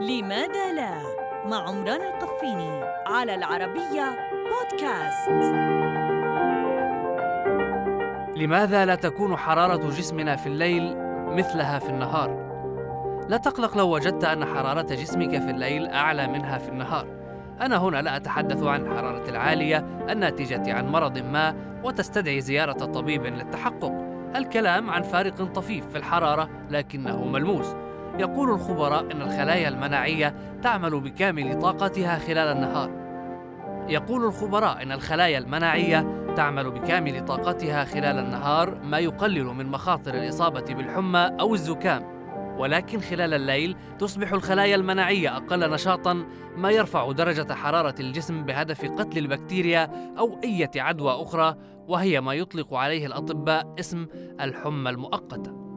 لماذا لا مع عمران القفيني على العربية بودكاست لماذا لا تكون حرارة جسمنا في الليل مثلها في النهار؟ لا تقلق لو وجدت أن حرارة جسمك في الليل أعلى منها في النهار. أنا هنا لا أتحدث عن الحرارة العالية الناتجة عن مرض ما وتستدعي زيارة طبيب للتحقق. الكلام عن فارق طفيف في الحرارة لكنه ملموس. يقول الخبراء أن الخلايا المناعية تعمل بكامل طاقتها خلال النهار. يقول الخبراء أن الخلايا المناعية تعمل بكامل طاقتها خلال النهار ما يقلل من مخاطر الإصابة بالحمى أو الزكام. ولكن خلال الليل تصبح الخلايا المناعية أقل نشاطا ما يرفع درجة حرارة الجسم بهدف قتل البكتيريا أو أي عدوى أخرى وهي ما يطلق عليه الأطباء اسم الحمى المؤقتة